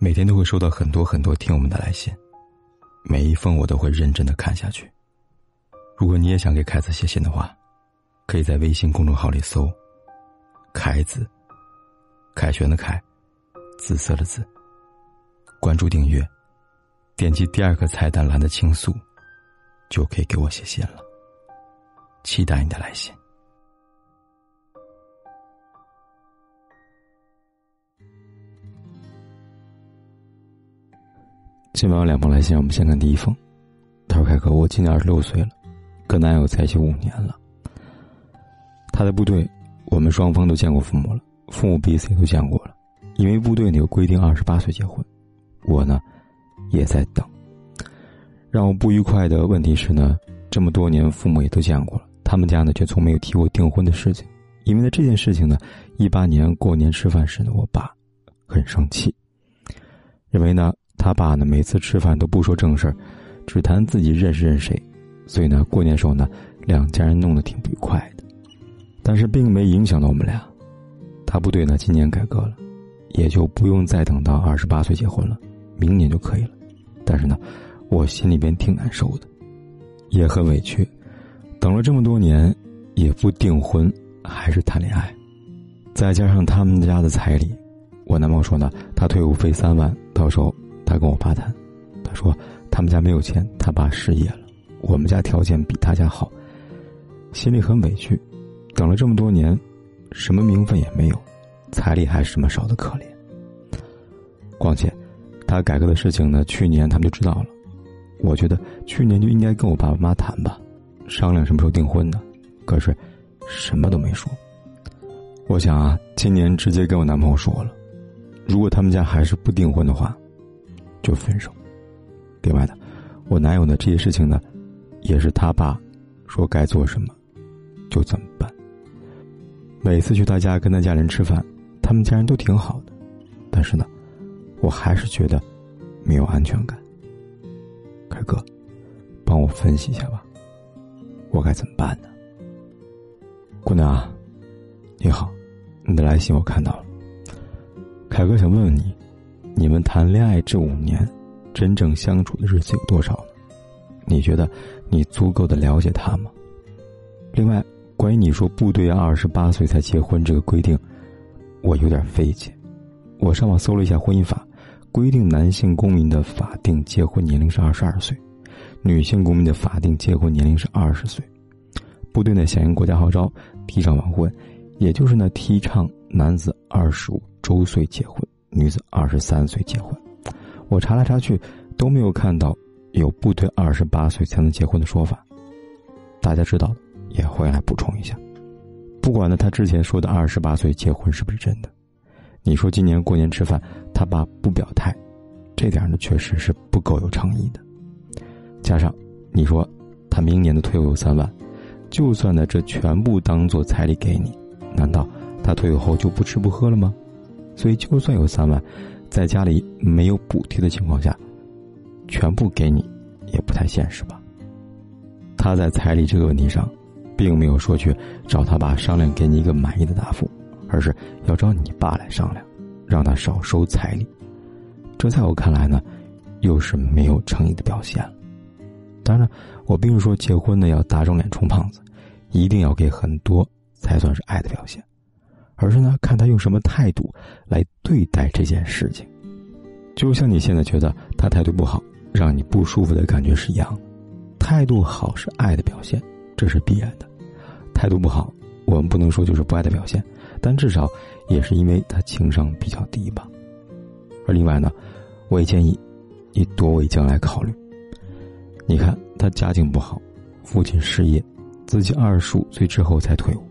每天都会收到很多很多听友们的来信，每一封我都会认真的看下去。如果你也想给凯子写信的话，可以在微信公众号里搜“凯子”，凯旋的凯，紫色的紫。关注订阅，点击第二个菜单栏的倾诉，就可以给我写信了。期待你的来信。今晚有两封来信，我们先看第一封。他说：“凯哥，我今年二十六岁了，跟男友在一起五年了。他在部队，我们双方都见过父母了，父母彼此也都见过了。因为部队那个规定二十八岁结婚，我呢也在等。让我不愉快的问题是呢，这么多年父母也都见过了，他们家呢却从没有提过订婚的事情。因为呢这件事情呢，一八年过年吃饭时呢，我爸很生气，认为呢。”他爸呢，每次吃饭都不说正事儿，只谈自己认识认识谁，所以呢，过年时候呢，两家人弄得挺不愉快的。但是并没影响到我们俩。他部队呢，今年改革了，也就不用再等到二十八岁结婚了，明年就可以了。但是呢，我心里边挺难受的，也很委屈，等了这么多年，也不订婚，还是谈恋爱，再加上他们家的彩礼，我男朋友说呢，他退伍费三万，到时候。他跟我爸谈，他说他们家没有钱，他爸失业了，我们家条件比他家好，心里很委屈。等了这么多年，什么名分也没有，彩礼还是这么少的可怜。况且，他改革的事情呢，去年他们就知道了。我觉得去年就应该跟我爸爸妈妈谈吧，商量什么时候订婚呢？可是，什么都没说。我想啊，今年直接跟我男朋友说了，如果他们家还是不订婚的话。就分手。另外呢，我男友呢这些事情呢，也是他爸说该做什么就怎么办。每次去他家跟他家人吃饭，他们家人都挺好的，但是呢，我还是觉得没有安全感。凯哥，帮我分析一下吧，我该怎么办呢？姑娘，你好，你的来信我看到了。凯哥想问问你。你们谈恋爱这五年，真正相处的日子有多少呢？你觉得你足够的了解他吗？另外，关于你说部队二十八岁才结婚这个规定，我有点费解。我上网搜了一下婚姻法，规定男性公民的法定结婚年龄是二十二岁，女性公民的法定结婚年龄是二十岁。部队呢响应国家号召，提倡晚婚，也就是呢提倡男子二十五周岁结婚。女子二十三岁结婚，我查来查去都没有看到有部队二十八岁才能结婚的说法。大家知道的也回来补充一下。不管呢，他之前说的二十八岁结婚是不是真的？你说今年过年吃饭，他爸不表态，这点呢确实是不够有诚意的。加上你说他明年的退伍有三万，就算呢这全部当做彩礼给你，难道他退伍后就不吃不喝了吗？所以，就算有三万，在家里没有补贴的情况下，全部给你，也不太现实吧？他在彩礼这个问题上，并没有说去找他爸商量，给你一个满意的答复，而是要找你爸来商量，让他少收彩礼。这在我看来呢，又是没有诚意的表现。当然，我并不是说结婚呢要打肿脸充胖子，一定要给很多才算是爱的表现。而是呢，看他用什么态度来对待这件事情，就像你现在觉得他态度不好，让你不舒服的感觉是一样的。态度好是爱的表现，这是必然的。态度不好，我们不能说就是不爱的表现，但至少也是因为他情商比较低吧。而另外呢，我也建议你多为将来考虑。你看他家境不好，父亲失业，自己二十五岁之后才退伍，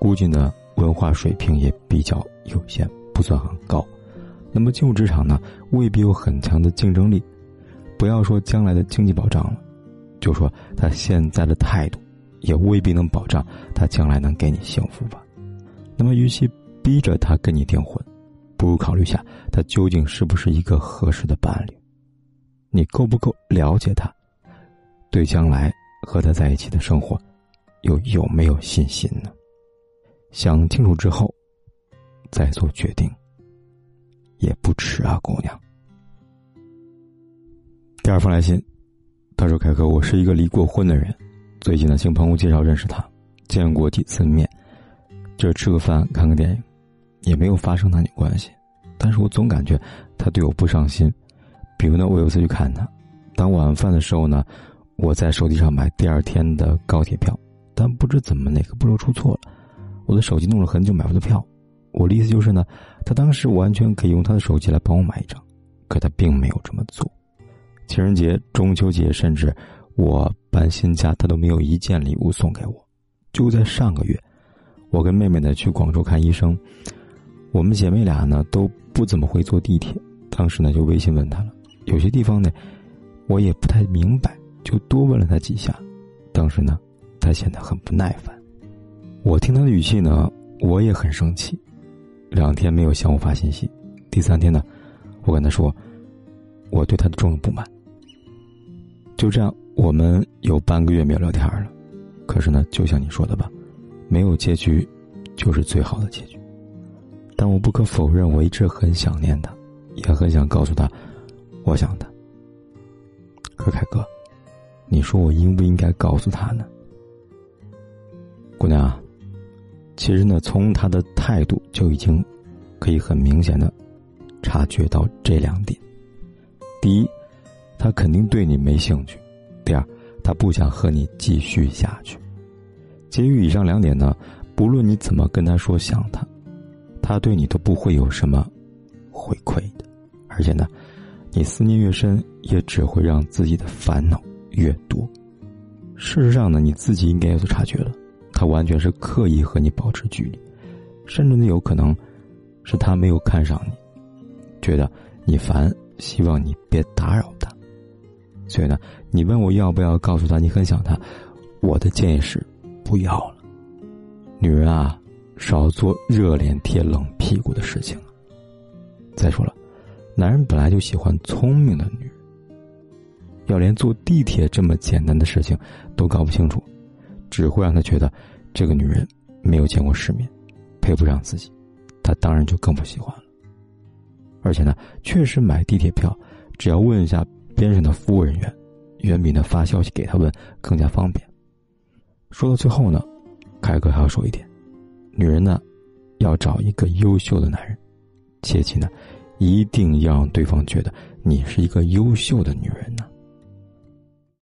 估计呢。文化水平也比较有限，不算很高。那么进入职场呢，未必有很强的竞争力。不要说将来的经济保障了，就说他现在的态度，也未必能保障他将来能给你幸福吧。那么，与其逼着他跟你订婚，不如考虑下他究竟是不是一个合适的伴侣。你够不够了解他？对将来和他在一起的生活，又有没有信心呢？想清楚之后，再做决定，也不迟啊，姑娘。第二封来信，他说：“凯哥，我是一个离过婚的人，最近呢，经朋友介绍认识他，见过几次面，就是吃个饭，看个电影，也没有发生男女关系。但是我总感觉他对我不上心。比如呢，我有次去看他，当晚饭的时候呢，我在手机上买第二天的高铁票，但不知怎么哪个步骤出错了，我的手机弄了很久买不到票。我的意思就是呢，他当时完全可以用他的手机来帮我买一张，可他并没有这么做。”情人节、中秋节，甚至我搬新家，他都没有一件礼物送给我。就在上个月，我跟妹妹呢去广州看医生，我们姐妹俩呢都不怎么会坐地铁。当时呢就微信问她了，有些地方呢我也不太明白，就多问了她几下。当时呢，她显得很不耐烦。我听他的语气呢，我也很生气。两天没有向我发信息，第三天呢，我跟他说，我对他的种种不满。就这样，我们有半个月没有聊天了。可是呢，就像你说的吧，没有结局，就是最好的结局。但我不可否认，我一直很想念他，也很想告诉他，我想他。可凯哥，你说我应不应该告诉他呢？姑娘，其实呢，从他的态度就已经可以很明显的察觉到这两点：第一。他肯定对你没兴趣。第二，他不想和你继续下去。基于以上两点呢，不论你怎么跟他说想他，他对你都不会有什么回馈的。而且呢，你思念越深，也只会让自己的烦恼越多。事实上呢，你自己应该有所察觉了，他完全是刻意和你保持距离，甚至呢，有可能是他没有看上你，觉得你烦，希望你别打扰他。所以呢，你问我要不要告诉他你很想他，我的建议是，不要了。女人啊，少做热脸贴冷屁股的事情。再说了，男人本来就喜欢聪明的女人。要连坐地铁这么简单的事情都搞不清楚，只会让他觉得这个女人没有见过世面，配不上自己，他当然就更不喜欢了。而且呢，确实买地铁票，只要问一下。边上的服务人员，远比那发消息给他问更加方便。说到最后呢，凯哥还要说一点：女人呢，要找一个优秀的男人，切记呢，一定要让对方觉得你是一个优秀的女人呢。